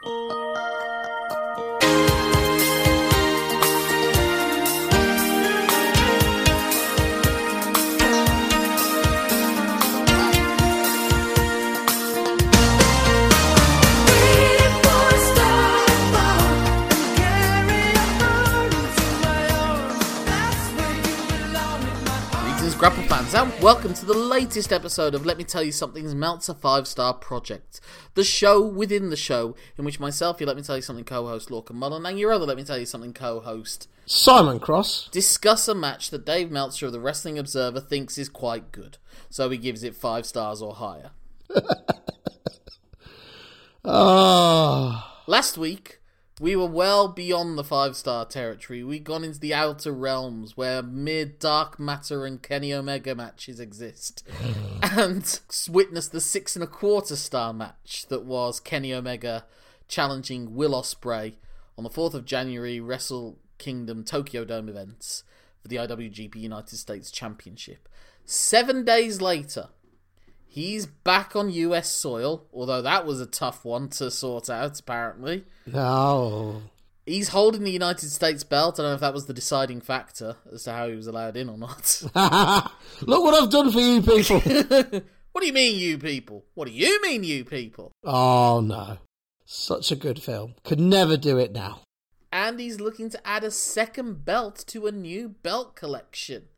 Greetings, And welcome to the latest episode of Let Me Tell You Something's Meltzer 5 Star Project, the show within the show, in which myself, your Let Me Tell You Something co host Lorcan Mullen, and your other Let Me Tell You Something co host Simon Cross. discuss a match that Dave Meltzer of the Wrestling Observer thinks is quite good, so he gives it 5 stars or higher. Oh, Last week, we were well beyond the five star territory. We'd gone into the outer realms where mere dark matter and Kenny Omega matches exist. and witnessed the six and a quarter star match that was Kenny Omega challenging Will Ospreay on the 4th of January Wrestle Kingdom Tokyo Dome events for the IWGP United States Championship. Seven days later, He's back on US soil, although that was a tough one to sort out, apparently. no. He's holding the United States belt. I don't know if that was the deciding factor as to how he was allowed in or not. Look what I've done for you people. what do you mean, you people? What do you mean, you people? oh, no. Such a good film. Could never do it now. And he's looking to add a second belt to a new belt collection.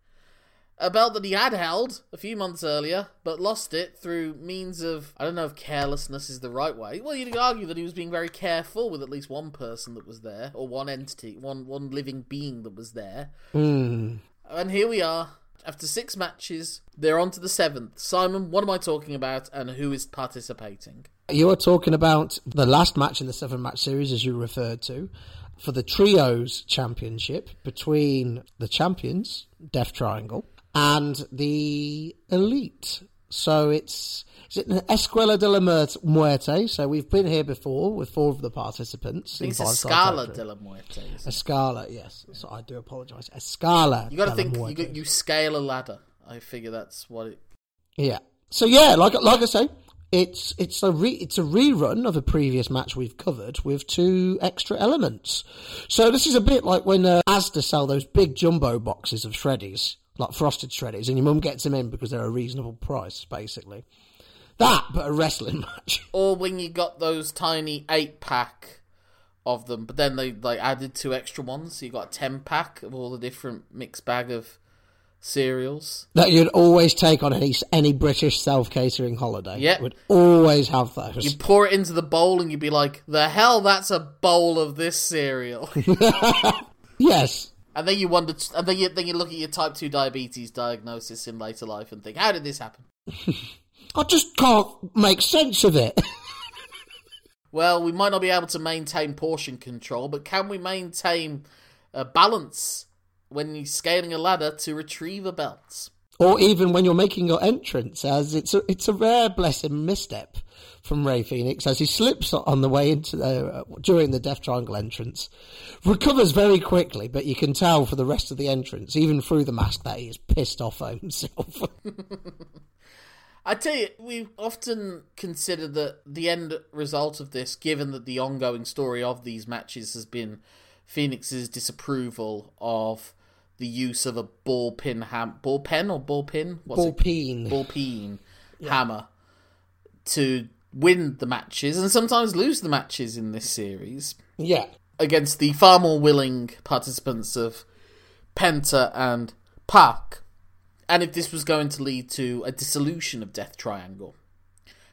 A belt that he had held a few months earlier, but lost it through means of, I don't know if carelessness is the right way. Well, you could argue that he was being very careful with at least one person that was there, or one entity, one, one living being that was there. Hmm. And here we are. After six matches, they're on to the seventh. Simon, what am I talking about, and who is participating? You are talking about the last match in the seven match series, as you referred to, for the Trios Championship between the champions, Death Triangle, and the Elite. So it's. Is it Escuela de la Muerte-? So we've been here before with four of the participants. It's Escala de la Muerte. Escala, yes. So I do apologise. Escala. You got to think you, got, you scale a ladder. I figure that's what it. Yeah. So yeah, like like I say, it's it's a re, it's a rerun of a previous match we've covered with two extra elements. So this is a bit like when uh, Asda sell those big jumbo boxes of shreddies, like frosted shreddies, and your mum gets them in because they're a reasonable price, basically. That, but a wrestling match. Or when you got those tiny eight pack of them, but then they like added two extra ones, so you got a ten pack of all the different mixed bag of cereals. that you'd always take on any any British self catering holiday. Yep. would always have those. You pour it into the bowl, and you'd be like, "The hell, that's a bowl of this cereal." yes. And then you wonder, and then you then you look at your type two diabetes diagnosis in later life and think, "How did this happen?" I just can't make sense of it. Well, we might not be able to maintain portion control, but can we maintain a balance when you're scaling a ladder to retrieve a belt? or even when you're making your entrance, as it's a, it's a rare blessing misstep from Rey Fénix as he slips on the way into the uh, during the Death Triangle entrance, recovers very quickly, but you can tell for the rest of the entrance, even through the mask, that he is pissed off at himself. I tell you, we often consider that the end result of this, given that the ongoing story of these matches has been Fénix's disapproval of the use of a ball pin ham ball pen or ball pin What's Ball peen. ball peen hammer to win the matches and sometimes lose the matches in this series yeah. against the far more willing participants of Penta and Pac. And if this was going to lead to a dissolution of Death Triangle.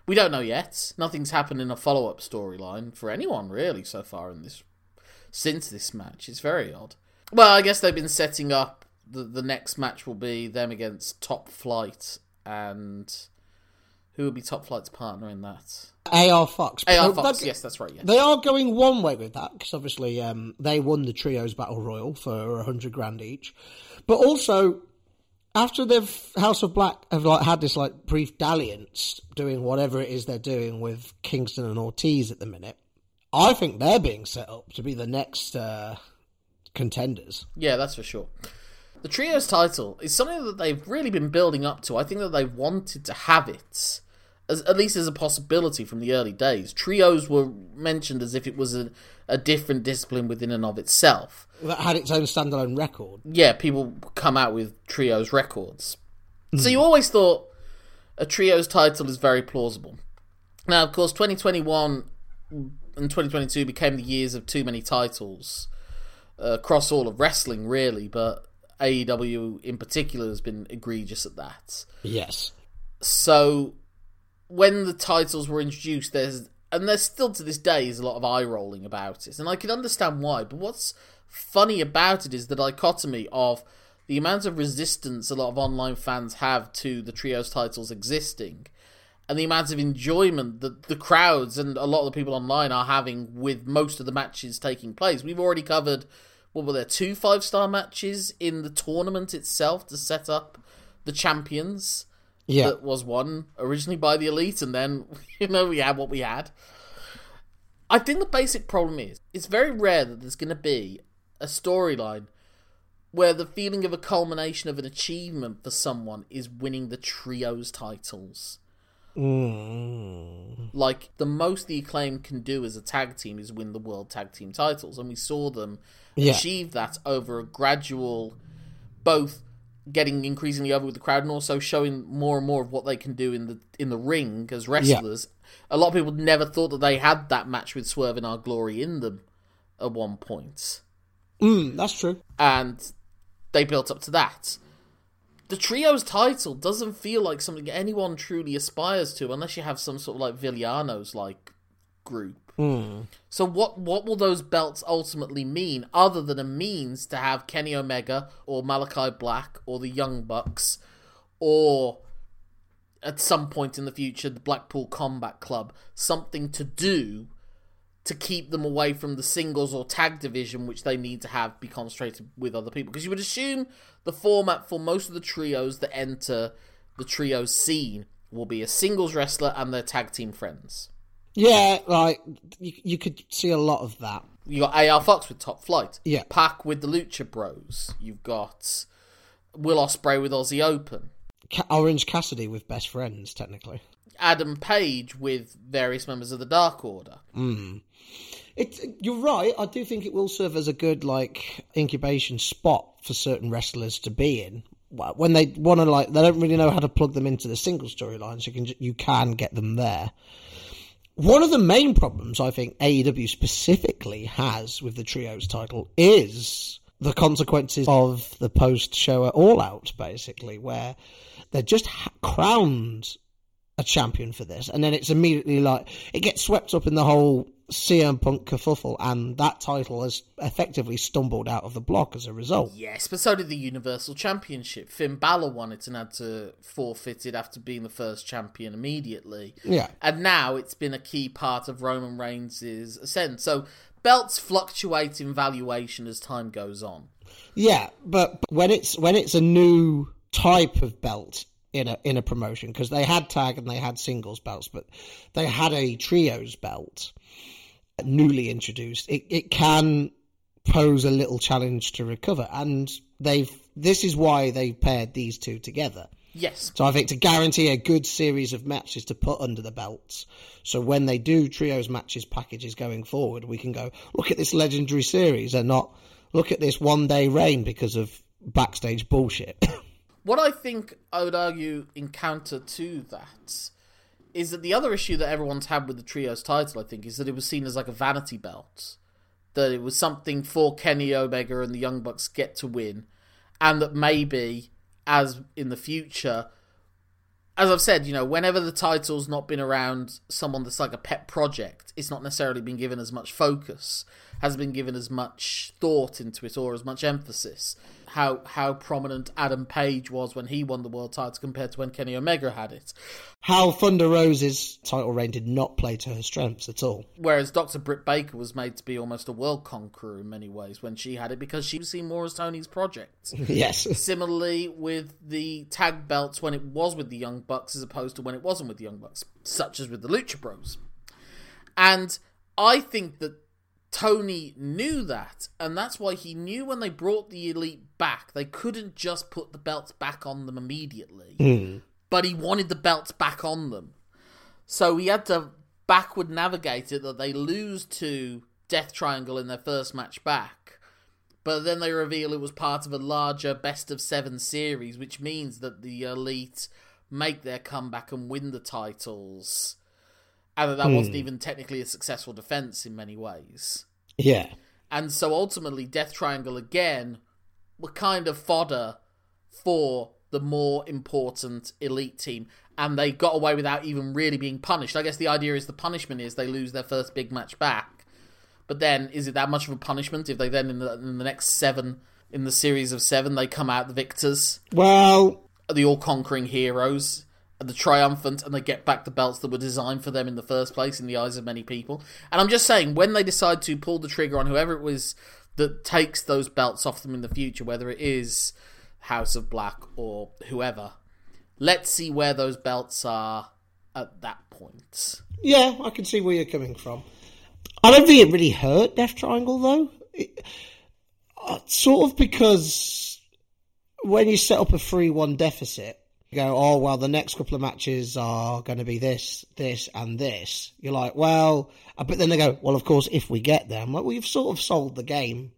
We don't know yet. Nothing's happened in a follow up storyline for anyone really so far in this since this match. It's very odd. Well, I guess they've been setting up the the next match will be them against Top Flight and who will be Top Flight's partner in that? AR Fox. AR Fox. Yes, that's right. Yeah. They are going one way with that because obviously um, they won the trios battle royal for a hundred grand each, but also after they've House of Black have like had this like brief dalliance doing whatever it is they're doing with Kingston and Ortiz at the minute, I think they're being set up to be the next uh, contenders. Yeah, that's for sure. The trios title is something that they've really been building up to. I think that they wanted to have it as, at least as a possibility from the early days. Trios were mentioned as if it was a, a different discipline within and of itself. That had its own standalone record. Yeah, people come out with trios records. So you always thought a trios title is very plausible. Now, of course, 2021 and 2022 became the years of too many titles uh, across all of wrestling, really, but AEW in particular has been egregious at that. Yes. So when the titles were introduced, there's and there's still to this day is a lot of eye rolling about it, and I can understand why. But what's funny about it is the dichotomy of the amount of resistance a lot of online fans have to the trios titles existing, and the amount of enjoyment that the crowds and a lot of the people online are having with most of the matches taking place. We've already covered what were there two five star matches in the tournament itself to set up the champions Yeah. that was won originally by the elite, and then you know we had what we had. I think the basic problem is it's very rare that there's going to be a storyline where the feeling of a culmination of an achievement for someone is winning the trios titles. Mm. Like the most the acclaim can do as a tag team is win the world tag team titles, and we saw them Yeah. achieve that over a gradual, both getting increasingly over with the crowd and also showing more and more of what they can do in the in the ring as wrestlers. A lot of people never thought that they had that match with Swerve in Our Glory in them at one point, Mm, that's true. and they built up to that. The trios title doesn't feel like something anyone truly aspires to unless you have some sort of like Villanos like group. Mm. So what what will those belts ultimately mean other than a means to have Kenny Omega or Malachi Black or the Young Bucks or at some point in the future the Blackpool Combat Club something to do to keep them away from the singles or tag division which they need to have be concentrated with other people because you would assume the format for most of the trios that enter the trios scene will be a singles wrestler and their tag team friends. Yeah, like you, you could see a lot of that. You got AR Fox with Top Flight. Yeah. Pac with the Lucha Bros. You've got Will Ospreay with Aussie Open. Ca- Orange Cassidy with best friends, technically. Adam Page with various members of the Dark Order. Hmm. It, you're right. I do think it will serve as a good like incubation spot for certain wrestlers to be in when they want to like. They don't really know how to plug them into the single storylines. You can you can get them there. One of the main problems I think AEW specifically has with the trios title is the consequences of the post show at All Out, basically, where they're just ha- crowned a champion for this, and then it's immediately like it gets swept up in the whole CM Punk kerfuffle, and that title has effectively stumbled out of the block as a result. Yes, but so did the Universal Championship. Finn Balor won it and had to forfeit it after being the first champion immediately. Yeah, And now it's been a key part of Roman Reigns' ascent. So belts fluctuate in valuation as time goes on. yeah, but when it's when it's a new type of belt in a in a promotion because they had tag and they had singles belts, but they had a trios belt newly introduced. It it can pose a little challenge to recover, and they've this is why they've paired these two together. Yes, So I think to guarantee a good series of matches to put under the belts, so when they do trios matches packages going forward, we can go look at this legendary series and not look at this one day reign because of backstage bullshit. What I think I would argue in counter to that is that the other issue that everyone's had with the trios title, I think, is that it was seen as like a vanity belt. That it was something for Kenny Omega and the Young Bucks get to win, and that maybe, as in the future, as I've said, you know, whenever the title's not been around someone that's like a pet project, it's not necessarily been given as much focus, has been given as much thought into it or as much emphasis. How how prominent Adam Page was when he won the world title compared to when Kenny Omega had it. How Thunder Rosa's title reign did not play to her strengths at all. Whereas Dr. Britt Baker was made to be almost a world conqueror in many ways when she had it because she was seen more as Tony's project. yes. Similarly with the tag belts when it was with the Young Bucks as opposed to when it wasn't with the Young Bucks, such as with the Lucha Bros. And I think that Tony knew that, and that's why he knew when they brought the Elite back, they couldn't just put the belts back on them immediately. Hmm. But he wanted the belts back on them. So he had to backward navigate it that they lose to Death Triangle in their first match back. But then they reveal it was part of a larger best of seven series, which means that the Elite make their comeback and win the titles. And that, that wasn't hmm. even technically a successful defense in many ways. Yeah. And so ultimately, Death Triangle again were kind of fodder for the more important elite team. And they got away without even really being punished. I guess the idea is the punishment is they lose their first big match back. But then, is it that much of a punishment if they then, in the, in the next seven, in the series of seven, they come out the victors, Well, the all conquering heroes, the triumphant, and they get back the belts that were designed for them in the first place in the eyes of many people? And I'm just saying, when they decide to pull the trigger on whoever it was that takes those belts off them in the future, whether it is House of Black or whoever, let's see where those belts are at that point. yeah, I can see where you're coming from. I don't think it really hurt Death Triangle though. It, uh, sort of because when you set up a three-one deficit, you go, oh well, the next couple of matches are going to be this, this, and this. You're like, well, uh, but then they go, well, of course, if we get them, like, well, we've sort of sold the game.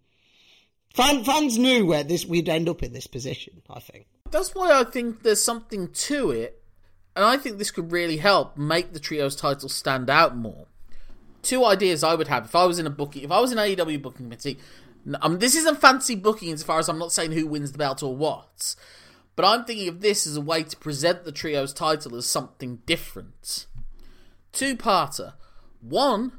Fan, fans knew where this we'd end up in this position. I think. That's why I think there's something to it, and I think this could really help make the trios title stand out more. Two ideas I would have if I was in a booking, if I was in AEW booking committee. Um, this isn't fancy booking as far as I'm not saying who wins the belt or what, but I'm thinking of this as a way to present the trios title as something different. Two parter. One,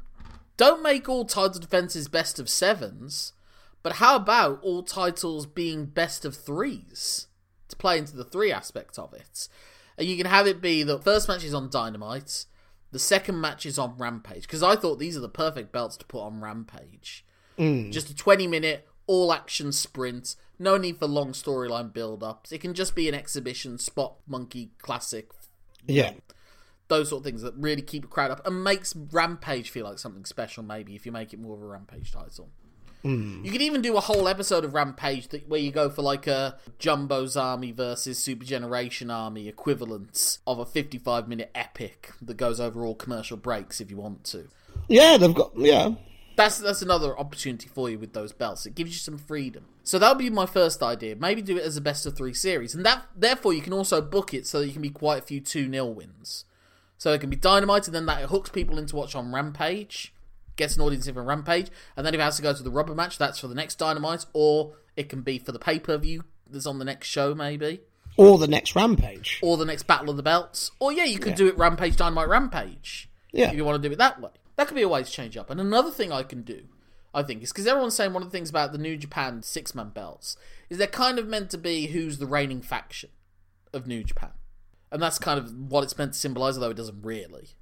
don't make all title defenses best of sevens, but how about all titles being best of threes? To play into the three aspect of it. And you can have it be the first match is on Dynamite, the second match is on Rampage, because I thought these are the perfect belts to put on Rampage. Mm. Just a 20 minute all action sprint, no need for long storyline build ups. It can just be an exhibition spot monkey classic Yeah. those sort of things that really keep a crowd up and makes Rampage feel like something special. Maybe if you make it more of a Rampage title, hmm. you could even do a whole episode of Rampage that, where you go for like a Jumbo's Army versus Super Generation Army equivalent of a fifty-five minute epic that goes over all commercial breaks if you want to. Yeah, they've got yeah. That's that's another opportunity for you with those belts. It gives you some freedom. So that would be my first idea. Maybe do it as a best of three series, and that therefore you can also book it so that you can be quite a few two 0 wins. So it can be Dynamite, and then that hooks people into watch on Rampage, gets an audience in for Rampage, and then if it has to go to the rubber match, that's for the next Dynamite, or it can be for the pay per view that's on the next show, maybe, Or the next Rampage. or the next Battle of the Belts, or yeah, you could do it Rampage Dynamite Rampage Yeah. if you want to do it that way. That could be a way to change up. And another thing I can do, I think, is because everyone's saying one of the things about the New Japan six man belts is they're kind of meant to be who's the reigning faction of New Japan. And that's kind of what it's meant to symbolize, although it doesn't really.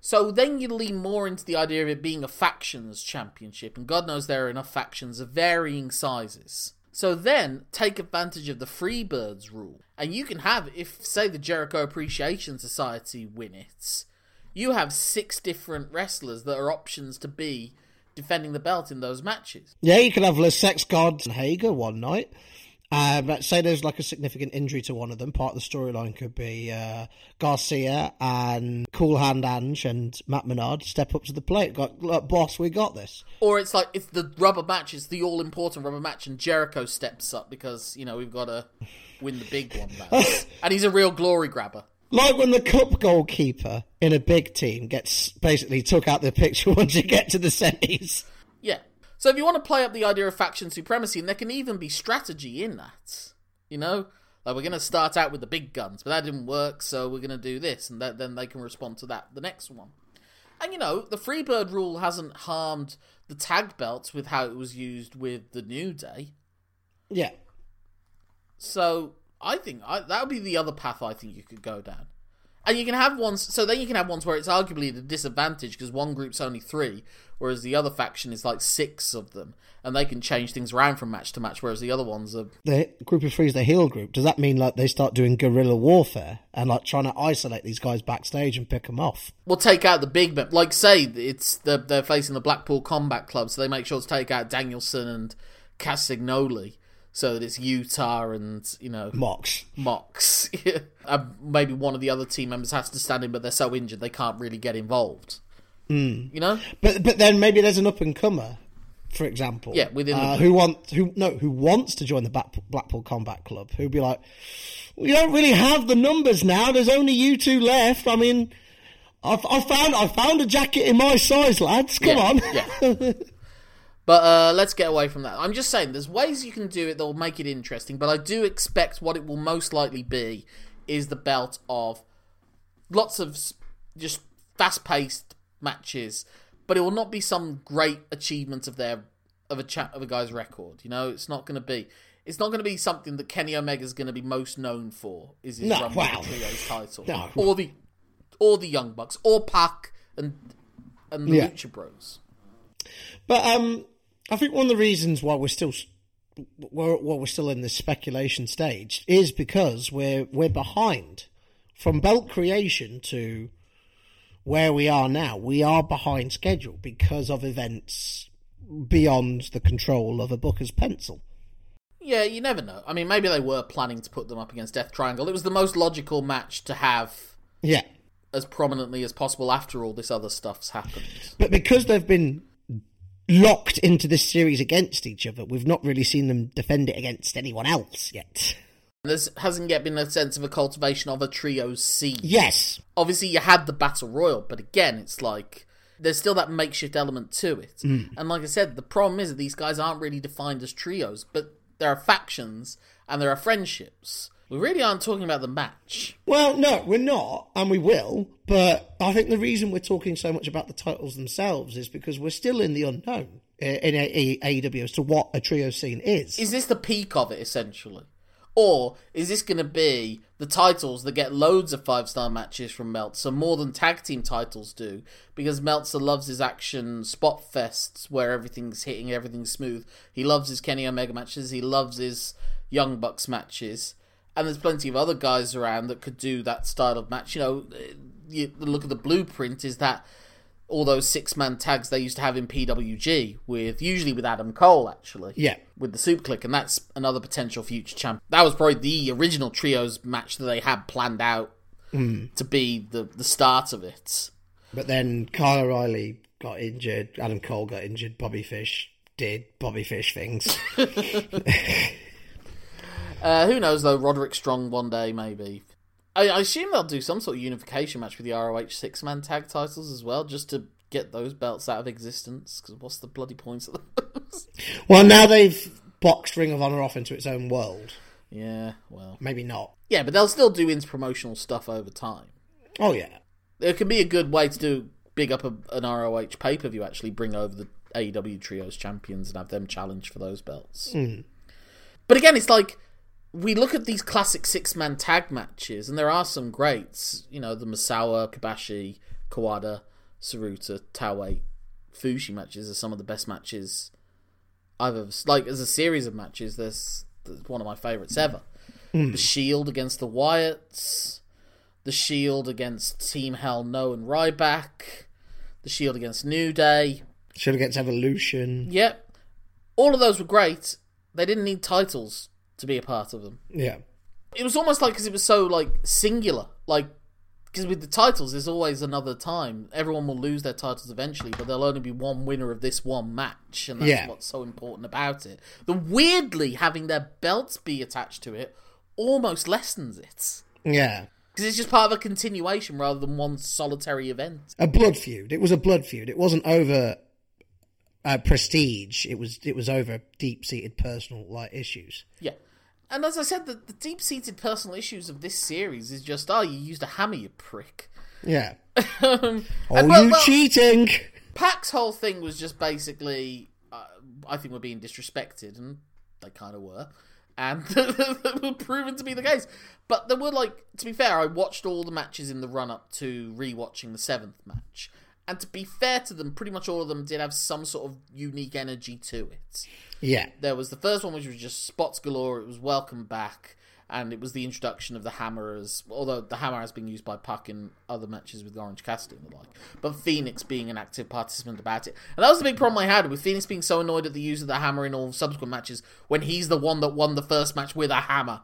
So then you lean more into the idea of it being a factions championship, and God knows there are enough factions of varying sizes. So then take advantage of the Freebirds rule, and you can have, if say the Jericho Appreciation Society win it, you have six different wrestlers that are options to be defending the belt in those matches. Yeah, you could have Les Sex God and Hager one night. But say there's like a significant injury to one of them. Part of the storyline could be uh, Garcia and Cool Hand Ange and Matt Menard step up to the plate. Got look, boss, we got this. Or it's like it's the rubber match, it's the all important rubber match, and Jericho steps up because you know we've got to win the big one, and he's a real glory grabber. Like when the cup goalkeeper in a big team gets basically took out the picture once you get to the semis. Yeah. So if you want to play up the idea of faction supremacy, and there can even be strategy in that, you know, like we're going to start out with the big guns, but that didn't work, so we're going to do this, and that, then they can respond to that the next one. And you know, the Freebird rule hasn't harmed the tag belts with how it was used with the New Day. Yeah. So I think I, that would be the other path I think you could go down. And you can have ones, so then you can have ones where it's arguably the disadvantage because one group's only three, whereas the other faction is like six of them, and they can change things around from match to match, whereas the other ones are. The group of three is the heel group. Does that mean like they start doing guerrilla warfare and like trying to isolate these guys backstage and pick them off? We'll take out the big, men. like say it's the, they're facing the Blackpool Combat Club, so they make sure to take out Danielson and Castagnoli. So that it's Yuta and you know Mox. Mox. and maybe one of the other team members has to stand in, but they're so injured they can't really get involved. Mm. You know, But but then maybe there's an up and comer, for example. Yeah, within the uh, who want who no who wants to join the Blackpool Combat Club. Who'd be like, we don't really have the numbers now. There's only you two left. I mean. I've, I found I found a jacket in my size, lads. Come Yeah, on. yeah. But uh, let's get away from that. I'm just saying, there's ways you can do it that will make it interesting, but I do expect what it will most likely be is the belt of lots of just fast paced matches, but it will not be some great achievement of their of a chat of a guy's record. You know, it's not going to be. It's not going to be something that Kenny Omega's going to be most known for. Is his No, run wow. trios title, No. or the or the Young Bucks, or Pac and and the Yeah. Lucha Bros. But um, I think one of the reasons why we're still why why we're still in this speculation stage is because we're we're behind from belt creation to where we are now. We are behind schedule because of events beyond the control of a booker's pencil. Yeah, you never know. I mean, maybe they were planning to put them up against Death Triangle. It was the most logical match to have Yeah, as prominently as possible after all this other stuff's happened. but because they've been locked into this series against each other, we've not really seen them defend it against anyone else yet. There hasn't yet been a sense of a cultivation of a trio scene. Yes, Obviously, you had the Battle Royal, but again, it's like there's still that makeshift element to it. Hmm. And like I said, the problem is that these guys aren't really defined as trios, but there are factions and there are friendships. We really aren't talking about the match. Well, no, we're not, and we will. But I think the reason we're talking so much about the titles themselves is because we're still in the unknown uh, in AEW as to what a trio scene is. is this the peak of it essentially or is this going to be the titles that get loads of five star matches from Meltzer more than tag team titles do because Meltzer loves his action spot fests where everything's hitting everything's smooth he loves his Kenny Omega matches he loves his Young Bucks matches and there's plenty of other guys around that could do that style of match you know you look at the blueprint is that all those six man tags they used to have in PWG with usually with Adam Cole actually Yeah. with the Super Clique, and that's another potential future champ. That was probably the original trios match that they had planned out hmm. to be the the start of it. But then Kyle O'Reilly got injured, Adam Cole got injured, Bobby Fish did Bobby Fish things. Uh, who knows though? Roderick Strong one day maybe. I, I assume they'll do some sort of unification match with the ROH six man tag titles as well, just to get those belts out of existence. Because what's the bloody point of those? well, now they've boxed Ring of Honor off into its own world. yeah, well, Maybe not. yeah, but they'll still do interpromotional stuff over time. Oh, yeah. It could be a good way to do big up a, an ROH pay per view. Actually, bring over the AEW trios champions and have them challenge for those belts. But again, it's like we look at these classic six man tag matches, and there are some greats. You know, the Misawa, Kobashi, Kawada, Tsuruta, Taue, Fuchi matches are some of the best matches I've ever like as a series of matches. There's, there's one of my favorites ever. Hmm. The Shield against the Wyatts, the Shield against Team Hell No and Ryback, the Shield against New Day. Shield against Evolution. Yep, all of those were great. They didn't need titles to be a part of them. Yeah. It was almost like because it was so like singular, like because with the titles, there's always another time. Everyone will lose their titles eventually, but there'll only be one winner of this one match, and that's Yeah. what's so important about it. The weirdly having their belts be attached to it almost lessens it Yeah. because it's just part of a continuation rather than one solitary event. A blood feud. It was a blood feud. It wasn't over uh, prestige. It was it was over deep seated personal like issues. Yeah. And as I said, the, the deep seated personal issues of this series is just, oh, you used a hammer, you prick. Yeah. um, Oh, and, well, you well, cheating! Pac's whole thing was just basically, uh, I think we're being disrespected, and they kind of were, and was proven to be the case. But there were like, to be fair, I watched all the matches in the run up to rewatching the seventh match, and to be fair to them, pretty much all of them did have some sort of unique energy to it. Yeah. There was the first one, which was just spots galore. It was welcome back, and it was the introduction of the hammer as although the hammer has been used by Pac in other matches with Orange Cassidy and the like, but Fénix being an active participant about it, and that was the big problem I had with Fénix being so annoyed at the use of the hammer in all subsequent matches when he's the one that won the first match with a hammer.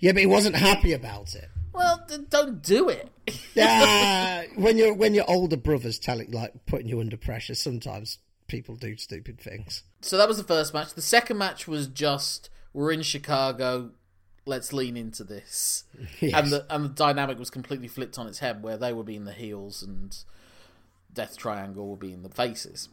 Yeah, but he wasn't happy about it. Well, d- don't do it. Yeah, when you're when your older brothers telling like putting you under pressure, sometimes people do stupid things. so that was the first match. The second match was just we're in Chicago. Let's lean into this, Yes. and the and the dynamic was completely flipped on its head, where they were being the heels and Death Triangle were being the faces.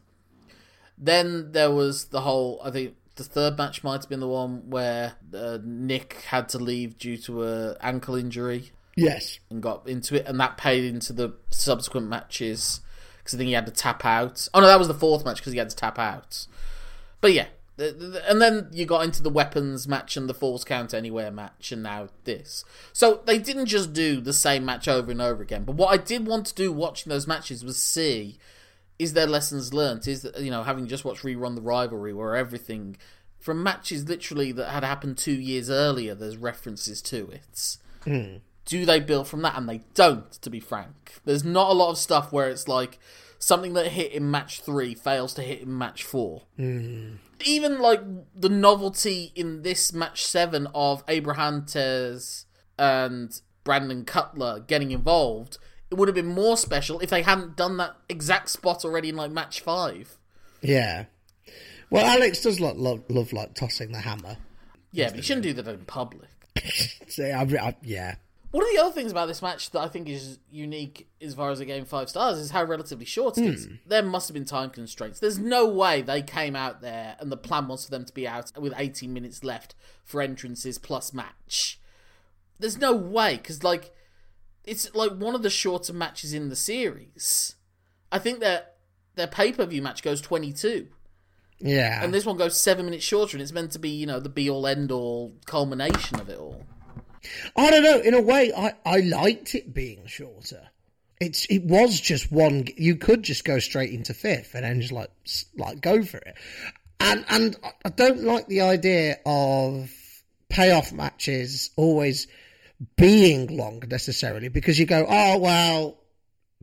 Then there was the whole. I think the third match might have been the one where uh, Nick had to leave due to a ankle injury Yes. and got into it, and that paid into the subsequent matches because I think he had to tap out. Oh no, that was the fourth match because he had to tap out. But yeah, and then you got into the weapons match and the falls count anywhere match, and now this. So they didn't just do the same match over and over again. But what I did want to do watching those matches was see is there lessons learnt? Is that you know having just watched rerun the rivalry where everything from matches literally that had happened two years earlier, there's references to it hmm. do they build from that? And they don't, to be frank. There's not a lot of stuff where it's like something that hit in match three fails to hit in match four. Hmm. Even like the novelty in this match seven of Abrahantes and Brandon Cutler getting involved, it would have been more special if they hadn't done that exact spot already in like match five. Yeah. Well, Alex does love, love, love like tossing the hammer. Yeah, but you shouldn't do that in public. So, I, I, yeah. One of the other things about this match that I think is unique as far as a game five stars is how relatively short it is. Hmm. There must have been time constraints. There's no way they came out there and the plan was for them to be out with 18 minutes left for entrances plus match. There's no way because like it's like one of the shorter matches in the series. I think that their pay per view match goes 22. Yeah. And this one goes seven minutes shorter, and it's meant to be, you know, the be all end all culmination of it all. I don't know. In a way, I, I liked it being shorter. It's it was just one. You could just go straight into fifth and then just like like go for it. And and I don't like the idea of payoff matches always being long necessarily because you go, oh well,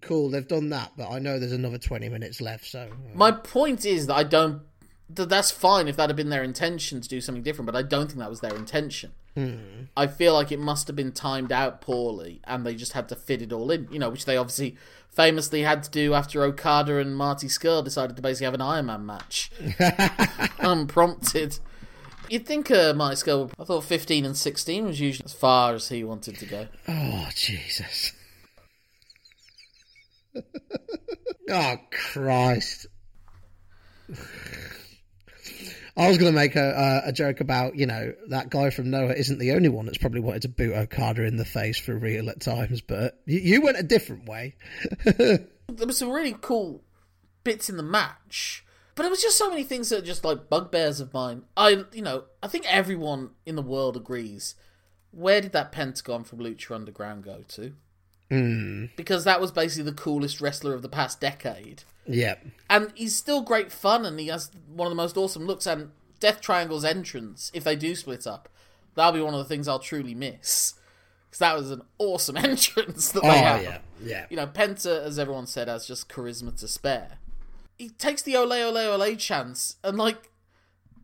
cool, they've done that, but I know there's another twenty minutes left, so uh. My point is that I don't. That that's fine if that had been their intention to do something different, but I don't think that was their intention. Hmm. I feel like it must have been timed out poorly, and they just had to fit it all in. You know, which they obviously famously had to do after Okada and Marty Scurll decided to basically have an Iron Man match, unprompted. You'd think uh, Marty Scurll. I thought fifteen and sixteen was usually as far as he wanted to go. Oh, Jesus. oh, Christ. I was going to make a, a, a joke about, you know, that guy from Noah isn't the only one that's probably wanted to boot Okada in the face for real at times, but you, you went a different way. there was some really cool bits in the match, but it was just so many things that are just like bugbears of mine. I, you know, I think everyone in the world agrees. Where did that Pentagon from Lucha Underground go to? Hmm. Because that was basically the coolest wrestler of the past decade, Yeah. and he's still great fun, and he has one of the most awesome looks. And Death Triangle's entrance, if they do split up, that'll be one of the things I'll truly miss. Because that was an awesome entrance that Oh, they had yeah. Yeah. you know, Penta, as everyone said, has just charisma to spare. He takes the ole ole ole chance and like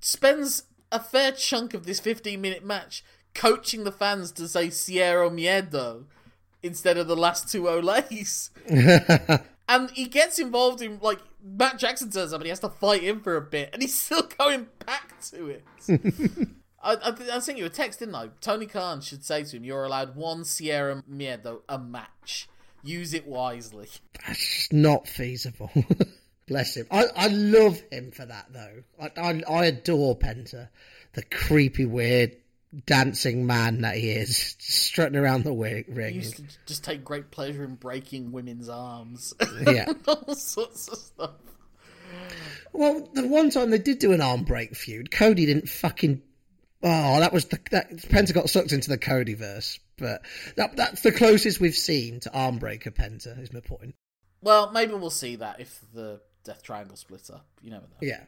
spends a fair chunk of this 15 minute match coaching the fans to say Cero Miedo instead of the last two oles. and he gets involved in like Matt Jackson turns up and he has to fight him for a bit, and he's still going back to it. I, I, I sent you a text, didn't I? Tony Khan should say to him, "You're allowed one Cero Miedo a match. Use it wisely." That's just not feasible. Bless him. I, I love him for that, though. I, I, I adore Penta, the creepy, weird, dancing man that he is, strutting around the wi- He ring. used to just take great pleasure in breaking women's arms, Yeah. all sorts of stuff. Well, the one time they did do an arm break feud, Cody didn't fucking. Oh, that was the that Penta got sucked into the Cody verse, but that that's the closest we've seen to arm breaker Penta. Is my point. Well, maybe we'll see that if the Death Triangle splits up. You never know. Yeah.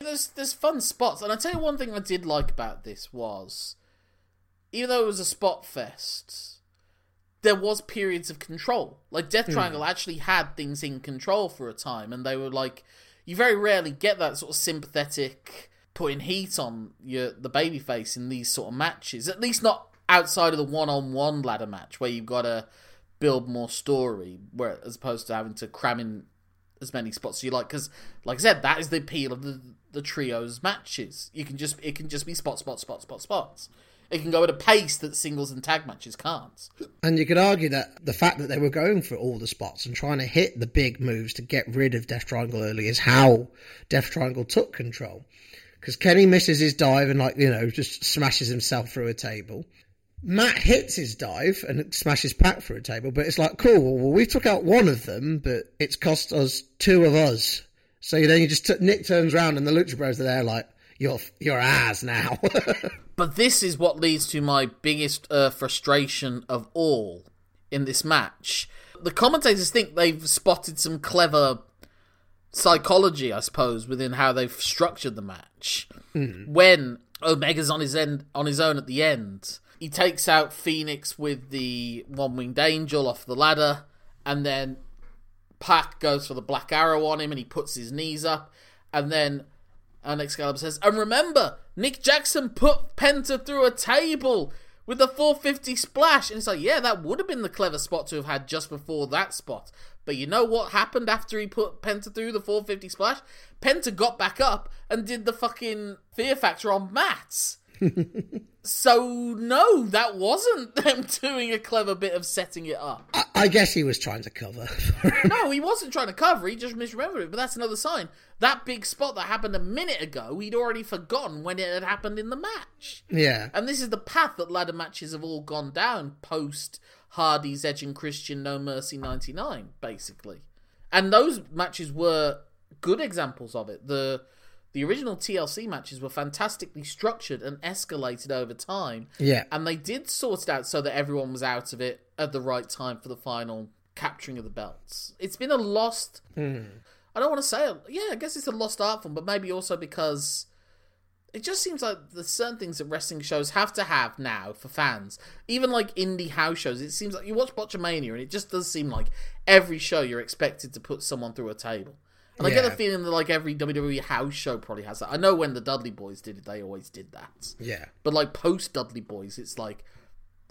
There's there's fun spots, and I tell you one thing I did like about this was even though it was a spot fest, there was periods of control. Like Death hmm. Triangle actually had things in control for a time, and they were like, you very rarely get that sort of sympathetic putting heat on your the babyface in these sort of matches. At least not outside of the one-on-one ladder match where you've got to build more story, where as opposed to having to cram in as many spots as you like. Because, like I said, that is the appeal of the the trios matches. You can just it can just be spot, spot, spot, spot, spots. It can go at a pace that singles and tag matches can't. And you could argue that the fact that they were going for all the spots and trying to hit the big moves to get rid of Death Triangle early is how Death Triangle took control. Because Kenny misses his dive and, like, you know, just smashes himself through a table. Matt hits his dive and smashes Pac through a table, but it's like, cool, well, we took out one of them, but it's cost us two of us. So then you just, t- Nick turns around and the Lucha Bros are there like, you're, you're ours now. But this is what leads to my biggest uh, frustration of all in this match. The commentators think they've spotted some clever psychology, I suppose, within how they've structured the match. When Omega's on his end on his own at the end, he takes out Fénix with the one winged angel off the ladder, and then Pac goes for the black arrow on him and he puts his knees up, and then and Excalibur says, and remember, Nick Jackson put Penta through a table with the 450 splash. And it's like, yeah, that would have been the clever spot to have had just before that spot. But you know what happened after he put Penta through the 450 splash? Penta got back up and did the fucking Fear Factor on Mats. So, no, that wasn't them doing a clever bit of setting it up. I, I guess he was trying to cover. No, he wasn't trying to cover. He just misremembered it. But that's another sign. That big spot that happened a minute ago, he'd already forgotten when it had happened in the match. yeah. And this is the path that ladder matches have all gone down post Hardy's Edge and Christian No Mercy 99, basically. And those matches were good examples of it. The the original TLC matches were fantastically structured and escalated over time. Yeah. And they did sort it out so that everyone was out of it at the right time for the final capturing of the belts. It's been a lost. Hmm. I don't want to say it. Yeah, I guess it's a lost art form, but maybe also because it just seems like there's certain things that wrestling shows have to have now for fans. Even like indie house shows, it seems like you watch Botchamania and it just does seem like every show you're expected to put someone through a table. And I get the feeling that like every WWE house show probably has that. I know when the Dudley Boys did it, they always did that. Yeah. But like post Dudley Boys, it's like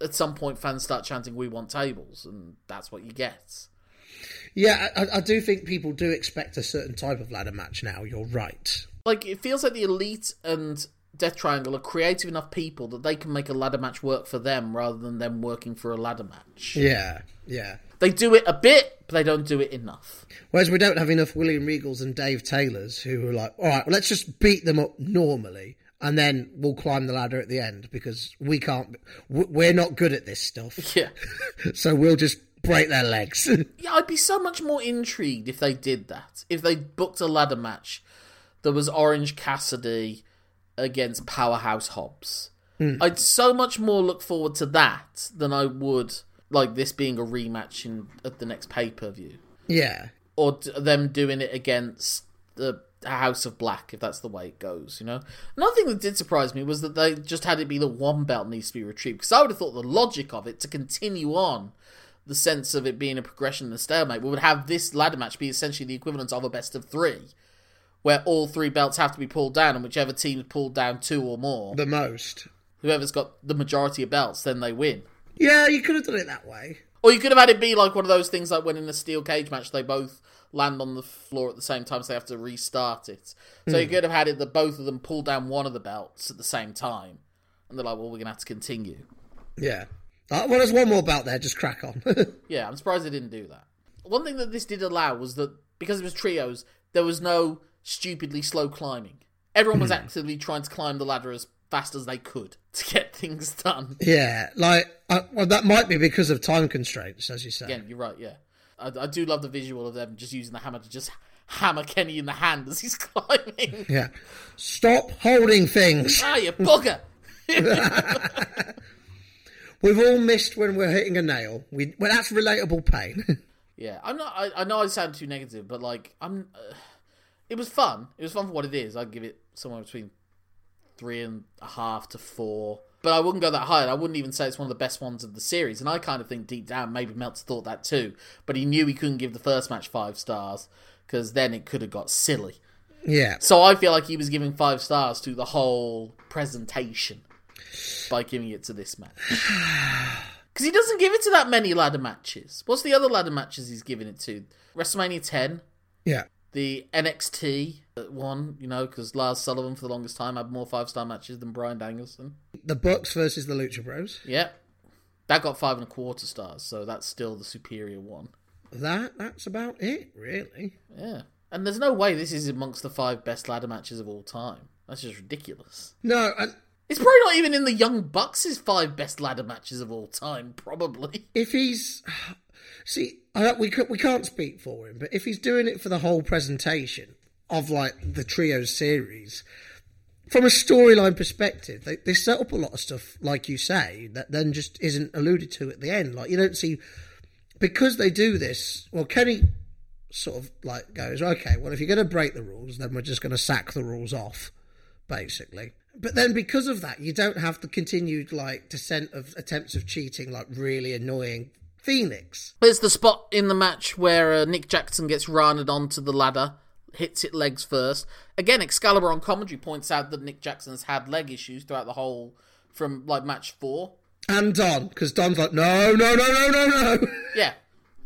at some point fans start chanting "We want tables," and that's what you get. Yeah, I, I do think people do expect a certain type of ladder match now. You're right. Like it feels like the Elite and Death Triangle are creative enough people that they can make a ladder match work for them rather than them working for a ladder match. Yeah, yeah. They do it a bit, but they don't do it enough. Whereas we don't have enough William Regals and Dave Taylors who are like, all right, well, let's just beat them up normally, and then we'll climb the ladder at the end because we can't. We're not good at this stuff, Yeah. so we'll just break their legs. Yeah, I'd be so much more intrigued if they did that. If they booked a ladder match that was Orange Cassidy against Powerhouse Hobbs. Hmm. I'd so much more look forward to that than I would like this being a rematch in at the next pay per view, yeah, or d- them doing it against the House of Black if that's the way it goes. You know, another thing that did surprise me was that they just had it be the one belt needs to be retrieved because I would have thought the logic of it to continue on the sense of it being a progression and a stalemate, we would have this ladder match be essentially the equivalent of a best of three, where all three belts have to be pulled down, and whichever team's pulled down two or more, the most. whoever's got the majority of belts, then they win. Yeah, you could have done it that way. Or you could have had it be like one of those things like when in a steel cage match they both land on the floor at the same time, so they have to restart it. So you could have had it that both of them pull down one of the belts at the same time, and they're like, "Well, we're gonna have to continue." Yeah. Uh, well, there's one more belt there. Just crack on. Yeah, I'm surprised they didn't do that. One thing that this did allow was that because it was trios, there was no stupidly slow climbing. Everyone was actively trying to climb the ladder as fast as they could to get things done. yeah, like uh, well, that might be because of time constraints, as you say. Again, you're right, yeah. I, I do love the visual of them just using the hammer to just hammer Kenny in the hand as he's climbing. Yeah. Stop holding things. ah, you bugger! We've all missed when we're hitting a nail. We well, that's relatable pain. Yeah, I'm not. I, I know I sound too negative, but like I'm. Uh, it was fun. It was fun for what it is. I'd give it somewhere between three and a half to four. but I wouldn't go that high. I wouldn't even say it's one of the best ones of the series. And I kind of think deep down, maybe Meltzer thought that too. But he knew he couldn't give the first match five stars because then it could have got silly. Yeah. So I feel like he was giving five stars to the whole presentation by giving it to this match. Because he doesn't give it to that many ladder matches. What's the other ladder matches he's giving it to? WrestleMania 10, Yeah. the NXT one, you know, because Lars Sullivan for the longest time had more five star matches than Bryan Danielson. The Bucks versus the Lucha Bros. Yep. That got five and a quarter stars, so that's still the superior one. That that's about it, really. Yeah. And there's no way this is amongst the five best ladder matches of all time. That's just ridiculous. No, and It's probably not even in the Young Bucks' five best ladder matches of all time, probably. if he's see, I we we can't speak for him, but if he's doing it for the whole presentation of like the trio series, from a storyline perspective, they, they set up a lot of stuff, like you say, that then just isn't alluded to at the end. Like you don't see because they do this. Well, Kenny sort of like goes, okay, well, if you're going to break the rules, then we're just going to sack the rules off, basically. But then because of that, you don't have the continued like descent of attempts of cheating, like really annoying Fénix. There's the spot in the match where uh, Nick Jackson gets runed onto the ladder, hits it legs first. Again, Excalibur on commentary points out that Nick Jackson's had leg issues throughout the whole, from like match four. And Don, because Don's like, no, no, no, no, no, no. Yeah.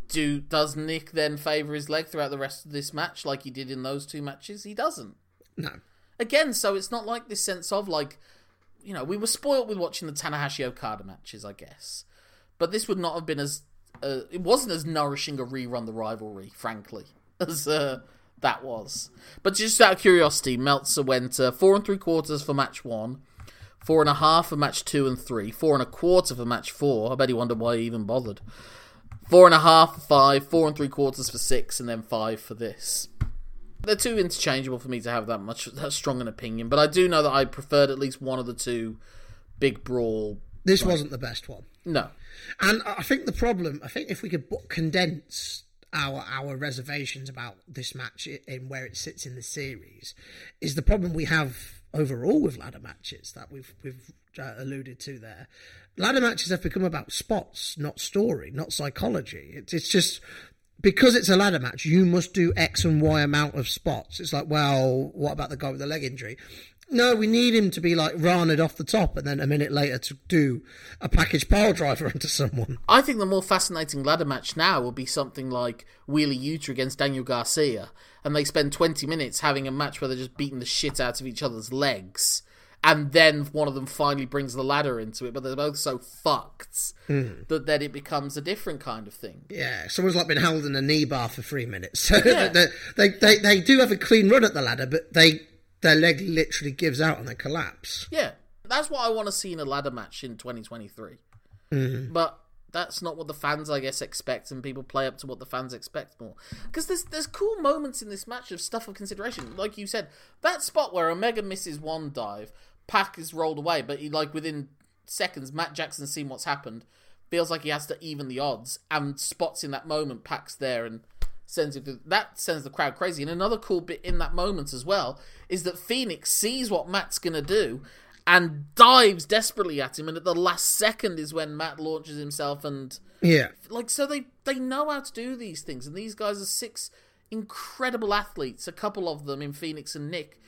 Do does Nick then favour his leg throughout the rest of this match like he did in those two matches? He doesn't. no. Again, so it's not like this sense of like, you know, we were spoilt with watching the Tanahashi Okada matches, I guess, but this would not have been as, uh, it wasn't as nourishing a rerun the rivalry, frankly, as uh, that was. But just out of curiosity, Meltzer went uh, four and three quarters for match one, four and a half for match two and three, four and a quarter for match four. I bet he wondered why he even bothered. Four and a half for five, four and three quarters for six, and then five for this. They're too interchangeable for me to have that much that strong an opinion, but I do know that I preferred at least one of the two big brawl. This wasn't the best one. No, And I think the problem, I think if we could condense our our reservations about this match in where it sits in the series, is the problem we have overall with ladder matches that we've we've uh, alluded to there. Ladder matches have become about spots, not story, not psychology. It's it's just because it's a ladder match, you must do X and Y amount of spots. It's like, well, what about the guy with the leg injury? No, we need him to be like raned off the top and then a minute later to do a package pile driver onto someone. I think the more fascinating ladder match now will be something like Wheeler Yuta against Daniel Garcia, and they spend 20 minutes having a match where they're just beating the shit out of each other's legs, and then one of them finally brings the ladder into it, but they're both so fucked hmm. that then it becomes a different kind of thing. Yeah, someone's like been held in a knee bar for three minutes. So Yeah. they, they, they, they do have a clean run at the ladder, but they their leg literally gives out and they collapse. Yeah, that's what I want to see in a ladder match in 2023. Hmm. But that's not what the fans, I guess, expect, and people play up to what the fans expect more. Because there's there's cool moments in this match of stuff of consideration. Like you said, that spot where Omega misses one dive, Pac is rolled away, but he like within seconds, Matt Jackson seen what's happened, feels like he has to even the odds, and spots in that moment Pac's there and sends That sends the crowd crazy. And another cool bit in that moment as well is that Fénix sees what Matt's gonna do and dives desperately at him, and at the last second is when Matt launches himself and Yeah. like so they they know how to do these things, and these guys are six incredible athletes. A couple of them in Fénix and Nick.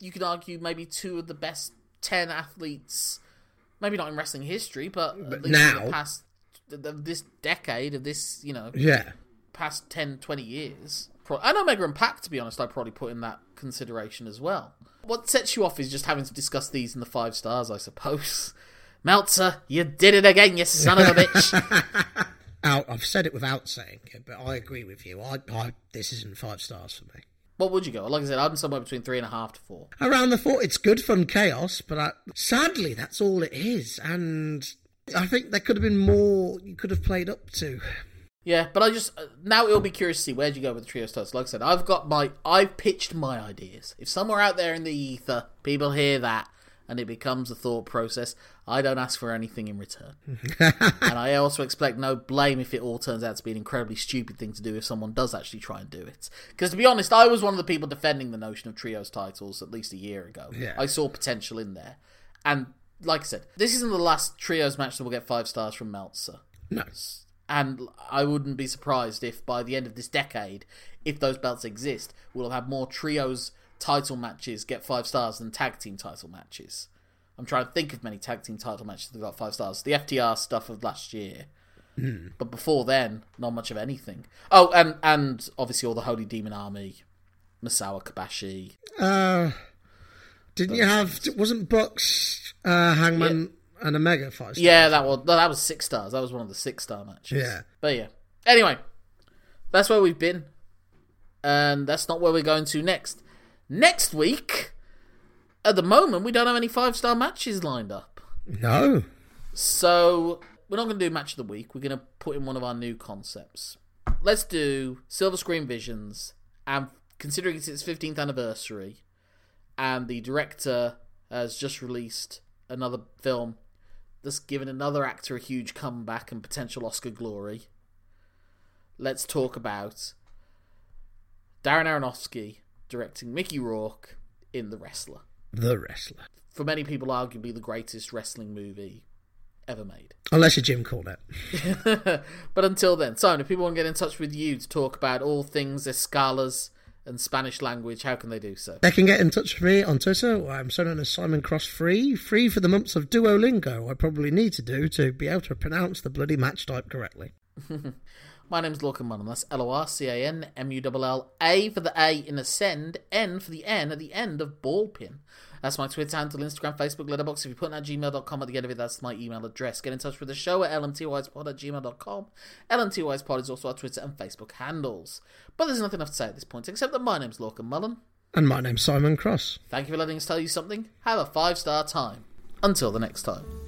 You could argue maybe two of the best ten athletes, maybe not in wrestling history, but, at least in now. the past this decade of this, you know, Yeah. Past 10, 20 years. Pro- And Omega and Pac, to be honest, I probably put in that consideration as well. What sets you off is just having to discuss these in the five stars, I suppose. Meltzer, you did it again, you son of a bitch. Out, I've said it without saying it, but I agree with you. I, I this isn't five stars for me. what would you go? Like I said, I'm somewhere between three and a half to four. Around the four, it's good fun chaos, but I, sadly, that's all it is. And I think there could have been more you could have played up to. Yeah, but I just uh, now it'll be curious to see where'd you go with the trio stars. Like I said, I've got my I've pitched my ideas. If somewhere out there in the ether people hear that and it becomes a thought process, I don't ask for anything in return. and I also expect no blame if it all turns out to be an incredibly stupid thing to do if someone does actually try and do it. Because to be honest, I was one of the people defending the notion of trios titles at least a year ago. Yeah. I saw potential in there, and like I said, this isn't the last trios match that will get five stars from Meltzer. No. And I wouldn't be surprised if by the end of this decade, if those belts exist, we'll have more trios title matches get five stars than tag team title matches. I'm trying to think of many tag team title matches that got five stars. The FTR stuff of last year. But before then, not much of anything. Oh, and and obviously all the Holy Demon Army, Misawa Kobashi. Uh, didn't you have? Wasn't Bucks, uh, Hangman, and Omega five? stars? Yeah, that was no, that was six stars. That was one of the six star matches. Yeah. But yeah. Anyway, that's where we've been. And that's not where we're going to next. Next week, at the moment, we don't have any five star matches lined up. No. So we're not going to do match of the week. We're going to put in one of our new concepts. Let's do Silver Screen Visions. And considering it's its 15th anniversary, and the director has just released another film that's given another actor a huge comeback and potential Oscar glory. Let's talk about Darren Aronofsky directing Mickey Rourke in The Wrestler. The wrestler. For many people, arguably the greatest wrestling movie ever made. Unless you're Jim Cornette. but until then, Simon, if people want to get in touch with you to talk about all things escalas and Spanish language, how can they do so? They can get in touch with me on Twitter. I'm so known as Simon Cross Free. Free for the months of Duolingo I probably need to do to be able to pronounce the bloody match type correctly. My name's Lorcan Mullan. That's L O R C A N M U L L A for the A in Ascend, N for the N at the end of Ballpin. That's my Twitter handle, Instagram, Facebook, Letterboxd. If you put in at gmail.com at the end of it, that's my email address. Get in touch with the show at lmtyspod at gmail.com. lmtyspod is also our Twitter and Facebook handles. But there's nothing else to say at this point, except that my name's Lorcan Mullan. And my name's Simon Cross. Thank you for letting us tell you something. Have a five star time. Until the next time.